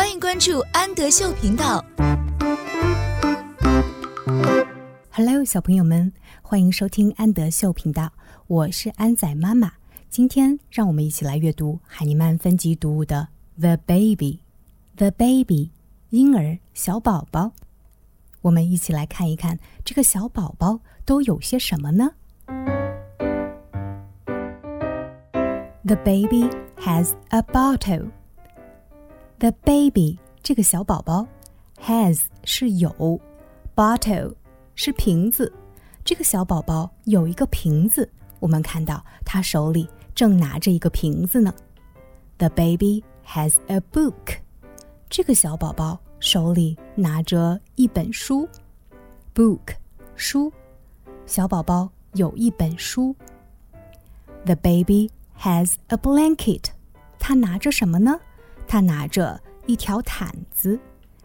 欢迎关注安德秀频道。Hello，小朋友们，欢迎收听安德秀频道，我是安仔妈妈。今天让我们一起来阅读海尼曼分级读物的《The Baby》，The Baby，婴儿小宝宝。我们一起来看一看这个小宝宝都有些什么呢？The baby has a bottle. The baby 这个小宝宝 has 是有，bottle 是瓶子。这个小宝宝有一个瓶子，我们看到他手里正拿着一个瓶子呢。The baby has a book. 这个小宝宝。手里拿着一本书，book，书。小宝宝有一本书。The baby has a blanket。他拿着什么呢？他拿着一条毯子，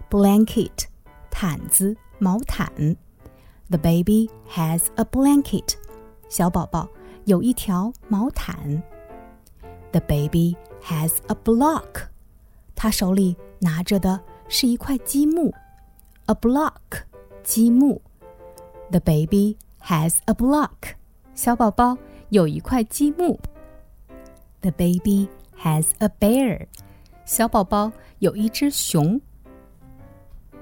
blanket，毯子，毛毯。The baby has a blanket。小宝宝有一条毛毯。The baby has a block。他手里拿着的。是一块积木，a block，积木。The baby has a block。小宝宝有一块积木。The baby has a bear。 小宝宝有一只熊。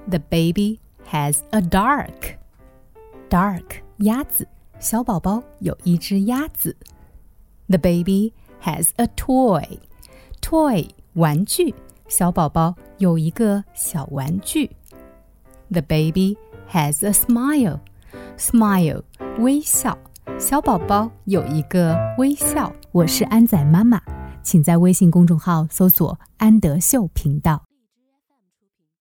The baby has a duck。duck，鸭子。小宝宝有一只鸭子。The baby has a toy。toy，玩具。小宝宝有一个小玩具。The baby has a smile. Smile，微笑。小宝宝有一个微笑。我是安仔妈妈，请在微信公众号搜索“安德秀频道”。